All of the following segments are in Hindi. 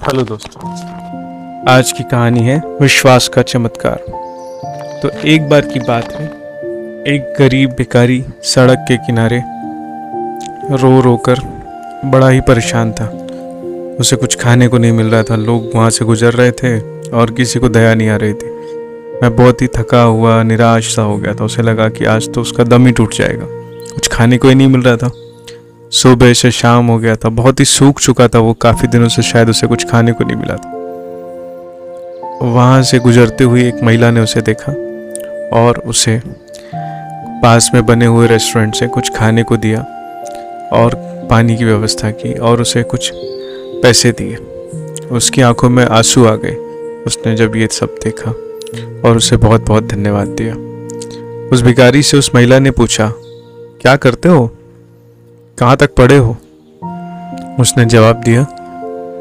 हेलो दोस्तों। आज की कहानी है विश्वास का चमत्कार। तो एक बार की बात है, एक गरीब भिखारी सड़क के किनारे रो रो कर बड़ा ही परेशान था। उसे कुछ खाने को नहीं मिल रहा था, लोग वहाँ से गुजर रहे थे और किसी को दया नहीं आ रही थी। मैं बहुत ही थका हुआ, निराश सा हो गया था। उसे लगा कि आज तो उसका दम ही टूट जाएगा। कुछ खाने को ही नहीं मिल रहा था। सुबह से शाम हो गया था, बहुत ही सूख चुका था वो, काफ़ी दिनों से शायद उसे कुछ खाने को नहीं मिला था। वहाँ से गुजरते हुए एक महिला ने उसे देखा और उसे पास में बने हुए रेस्टोरेंट से कुछ खाने को दिया और पानी की व्यवस्था की और उसे कुछ पैसे दिए। उसकी आँखों में आँसू आ गए। उसने जब ये सब देखा और उसे बहुत बहुत धन्यवाद दिया। उस भिखारी से उस महिला ने पूछा, क्या करते हो? कहाँ तक पढ़े हो? उसने जवाब दिया,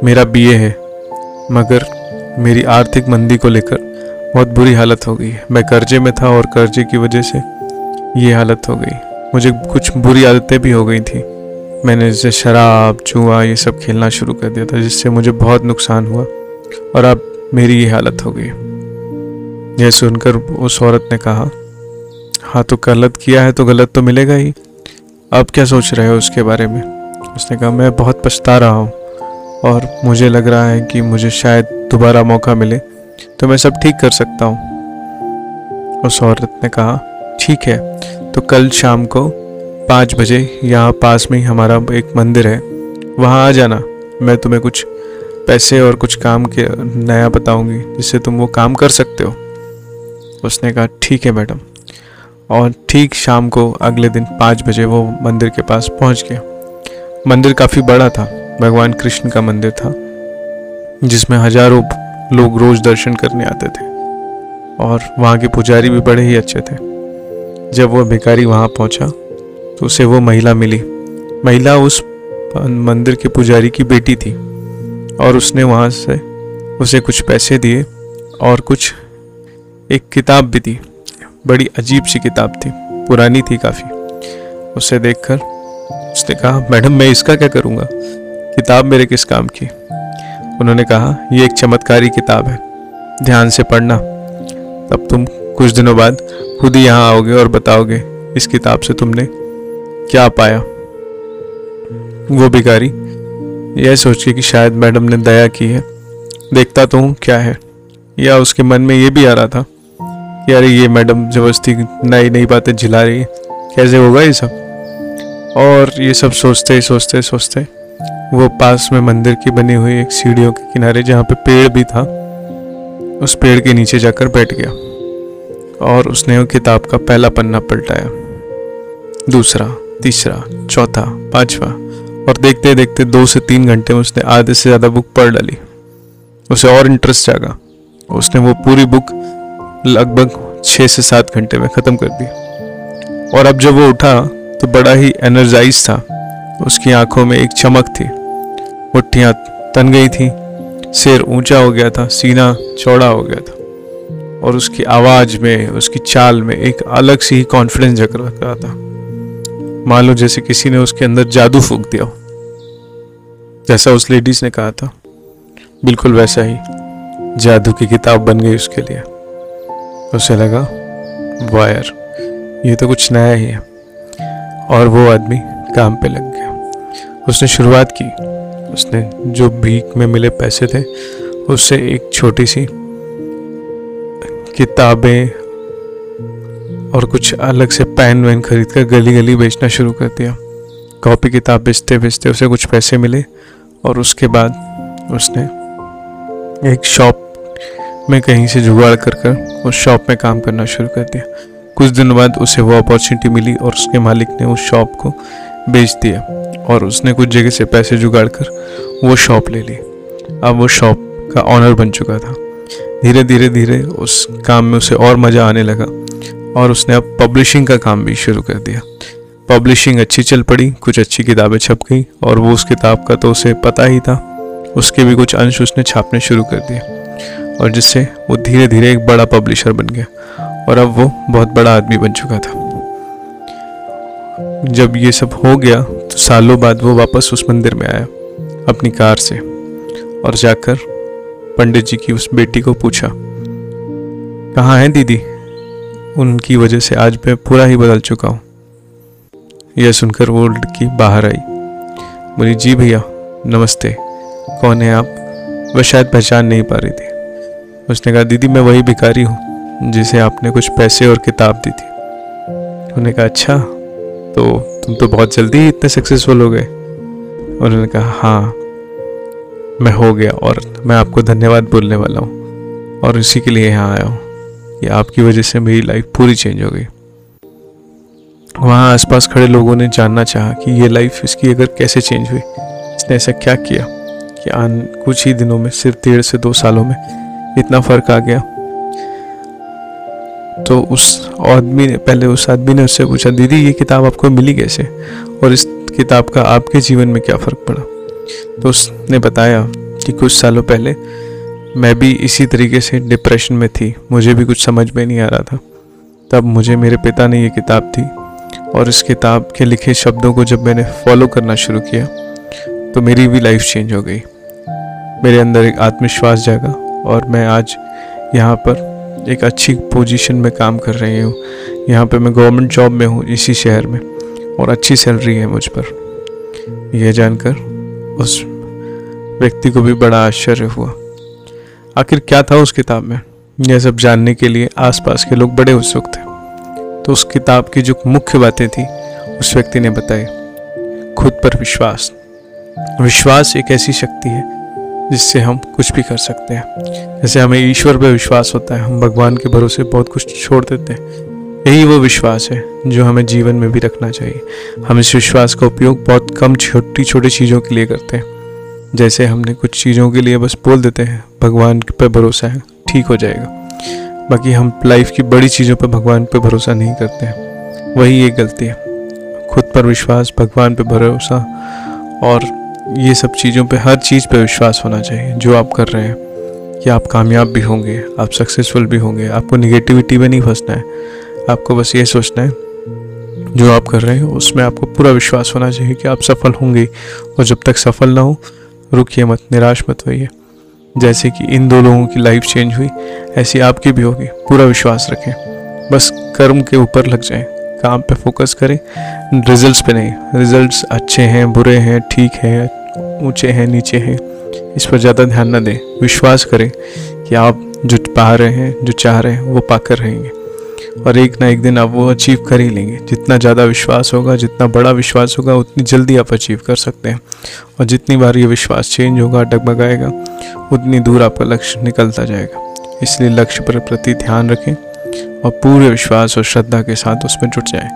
मेरा बीए है, मगर मेरी आर्थिक मंदी को लेकर बहुत बुरी हालत हो गई है। मैं कर्जे में था और कर्जे की वजह से ये हालत हो गई। मुझे कुछ बुरी आदतें भी हो गई थी। मैंने जैसे शराब, जुआ, ये सब खेलना शुरू कर दिया था, जिससे मुझे बहुत नुकसान हुआ और अब मेरी ये हालत हो गई यह सुनकर उस औरत ने कहा हाँ तो गलत किया है तो गलत तो मिलेगा ही। अब क्या सोच रहे हो उसके बारे में? उसने कहा, मैं बहुत पछता रहा हूँ और मुझे लग रहा है कि मुझे शायद दोबारा मौका मिले तो मैं सब ठीक कर सकता हूँ। उस औरत ने कहा, ठीक है तो कल शाम को पाँच बजे यहाँ पास में ही हमारा एक मंदिर है, वहाँ आ जाना। मैं तुम्हें कुछ पैसे और कुछ काम के नया बताऊँगी, जिससे तुम वो काम कर सकते हो। उसने कहा, ठीक है मैडम। और ठीक शाम को अगले दिन पाँच बजे वो मंदिर के पास पहुँच गया। मंदिर काफ़ी बड़ा था, भगवान कृष्ण का मंदिर था, जिसमें हज़ारों लोग रोज दर्शन करने आते थे और वहाँ के पुजारी भी बड़े ही अच्छे थे। जब वह भिखारी वहाँ पहुँचा तो उसे वो महिला मिली। महिला उस मंदिर के पुजारी की बेटी थी और उसने वहाँ से उसे कुछ पैसे दिए और कुछ एक किताब भी दी। बड़ी अजीब सी किताब थी, पुरानी थी काफ़ी। उसे देखकर उसने कहा, मैडम, मैं इसका क्या करूँगा? किताब मेरे किस काम की? उन्होंने कहा यह एक चमत्कारी किताब है, ध्यान से पढ़ना। तब तुम कुछ दिनों बाद खुद ही यहाँ आओगे और बताओगे, इस किताब से तुमने क्या पाया? वो भिखारी यह सोच के कि शायद मैडम ने दया की है, देखता तो हूँ क्या है, या उसके मन में ये भी आ रहा था अरे ये मैडम ज़बरदस्ती नई नई बातें झिला रही है। कैसे होगा ये सब? और ये सब सोचते सोचते सोचते वो पास में मंदिर की बनी हुई एक सीढ़ियों के किनारे जहाँ पे पेड़ भी था, उस पेड़ के नीचे जाकर बैठ गया और उसने वो किताब का पहला पन्ना पलटाया। दूसरा, तीसरा, चौथा, पांचवा और देखते देखते दो से तीन घंटे में उसने आधे से ज़्यादा बुक पढ़ डाली। उसे और इंटरेस्ट जागा। उसने वो पूरी बुक लगभग छः से सात घंटे में ख़त्म कर दिया। और अब जब वो उठा तो बड़ा ही एनर्जाइज था। उसकी आँखों में एक चमक थी। मुठ्ठियाँ तन गई थी। सिर ऊँचा हो गया था, सीना चौड़ा हो गया था। और उसकी आवाज़ में, उसकी चाल में एक अलग सी ही कॉन्फिडेंस जग रहा था। मान लो जैसे किसी ने उसके अंदर जादू फूक दिया हो। जैसा उस लेडीज़ ने कहा था। बिल्कुल वैसा ही जादू की किताब बन गई उसके लिए। उसे लगा वायर ये तो कुछ नया ही है। और वो आदमी काम पे लग गया। उसने शुरुआत की। उसने जो भीख में मिले पैसे थे, उससे एक छोटी सी किताबें और कुछ अलग से पेन वैन खरीद कर गली गली बेचना शुरू कर दिया। कॉपी किताब बेचते बेचते उसे कुछ पैसे मिले और उसके बाद उसने एक शॉप में कहीं से जुगाड़ कर कर उस शॉप में काम करना शुरू कर दिया। कुछ दिनों बाद उसे वो अपॉर्चुनिटी मिली और उसके मालिक ने उस शॉप को बेच दिया और उसने कुछ जगह से पैसे जुगाड़ कर वो शॉप ले ली। अब वो शॉप का ऑनर बन चुका था। धीरे धीरे धीरे उस काम में उसे और मज़ा आने लगा और उसने अब पब्लिशिंग का काम भी शुरू कर दिया। पब्लिशिंग अच्छी चल पड़ी, कुछ अच्छी किताबें छप गई और वो उस किताब का तो उसे पता ही था। उसके भी कुछ अंश उसने छापने शुरू कर दिए। और जिससे वो धीरे धीरे एक बड़ा पब्लिशर बन गया और अब वो बहुत बड़ा आदमी बन चुका था। जब ये सब हो गया तो सालों बाद वो वापस उस मंदिर में आया, अपनी कार से, और जाकर पंडित जी की उस बेटी को पूछा, कहाँ है दीदी? उनकी वजह से आज मैं पूरा ही बदल चुका हूँ। यह सुनकर वो लड़की बाहर आई। बोली, जी भैया, नमस्ते। कौन है आप? वह शायद पहचान नहीं पा रही थी। उसने कहा, दीदी, मैं वही भिखारी हूँ जिसे आपने कुछ पैसे और किताब दी थी। उन्होंने कहा अच्छा तो तुम तो बहुत जल्दी इतने सक्सेसफुल हो गए। उन्होंने कहा हाँ मैं हो गया और मैं आपको धन्यवाद बोलने वाला हूँ और इसी के लिए यहाँ आया हूँ। कि आपकी वजह से मेरी लाइफ पूरी चेंज हो गई। वहाँ आसपास खड़े लोगों ने जानना चाहा कि ये लाइफ इसकी अगर कैसे चेंज हुई, इसने ऐसा क्या किया कि आन कुछ ही दिनों में, सिर्फ़ डेढ़ से दो सालों में इतना फ़र्क आ गया। तो उस आदमी ने, पहले उस आदमी ने उससे पूछा, दीदी, ये किताब आपको मिली कैसे? और इस किताब का आपके जीवन में क्या फ़र्क पड़ा? तो उसने बताया कि कुछ सालों पहले मैं भी इसी तरीके से डिप्रेशन में थी। मुझे भी कुछ समझ में नहीं आ रहा था। तब मुझे मेरे पिता ने ये किताब दी और इस किताब के लिखे शब्दों को जब मैंने फॉलो करना शुरू किया तो मेरी भी लाइफ चेंज हो गई। मेरे अंदर एक आत्मविश्वास जागा। और मैं आज यहाँ पर एक अच्छी पोजीशन में काम कर रही हूँ। यहाँ पे मैं गवर्नमेंट जॉब में हूँ इसी शहर में और अच्छी सैलरी है मुझ पर। यह जानकर उस व्यक्ति को भी बड़ा आश्चर्य हुआ। आखिर क्या था उस किताब में? यह सब जानने के लिए आसपास के लोग बड़े उत्सुक थे। तो उस किताब की जो मुख्य बातें थी, उस व्यक्ति ने बताई, खुद पर विश्वास। विश्वास एक ऐसी शक्ति है जिससे हम कुछ भी कर सकते हैं। जैसे हमें ईश्वर पर विश्वास होता है, हम भगवान के भरोसे बहुत कुछ छोड़ देते हैं। यही वो विश्वास है जो हमें जीवन में भी रखना चाहिए। हम इस विश्वास का उपयोग बहुत कम छोटी छोटी चीज़ों के लिए करते हैं। जैसे हमने कुछ चीज़ों के लिए बस बोल देते हैं, भगवान पर भरोसा है, ठीक हो जाएगा। बाकी हम लाइफ की बड़ी चीज़ों पर भगवान पर भरोसा नहीं करते हैं। वही एक गलती है। खुद पर विश्वास, भगवान पर भरोसा और ये सब चीज़ों पे हर चीज़ पे विश्वास होना चाहिए, जो आप कर रहे हैं। कि आप कामयाब भी होंगे, आप सक्सेसफुल भी होंगे, आपको निगेटिविटी में नहीं फंसना है। आपको बस ये सोचना है, जो आप कर रहे हैं, उसमें आपको पूरा विश्वास होना चाहिए कि आप सफल होंगे। और जब तक सफल ना हो, रुकिए मत, निराश मत होइए। जैसे कि इन दो लोगों की लाइफ चेंज हुई, ऐसी आपकी भी होगी। पूरा विश्वास रखें। बस कर्म के ऊपर लग जाएँ। काम पे फोकस करें रिजल्ट्स पे नहीं। रिजल्ट्स अच्छे हैं, बुरे हैं, ठीक हैं ऊँचे हैं, नीचे हैं। इस पर ज़्यादा ध्यान न दें। विश्वास करें कि आप जो पा रहे हैं, जो चाह रहे हैं, वो पाकर रहेंगे। और एक ना एक दिन आप वो अचीव कर ही लेंगे। जितना ज़्यादा विश्वास होगा, जितना बड़ा विश्वास होगा, उतनी जल्दी आप अचीव कर सकते हैं। और जितनी बार ये विश्वास चेंज होगा, डगमगाएगा, उतनी दूर आपका लक्ष्य निकलता जाएगा। इसलिए लक्ष्य पर प्रति ध्यान रखें और पूरे विश्वास और श्रद्धा के साथ उसमें जुट जाएँ।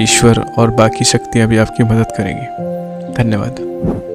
ईश्वर और बाकी शक्तियाँ भी आपकी मदद करेंगी। धन्यवाद।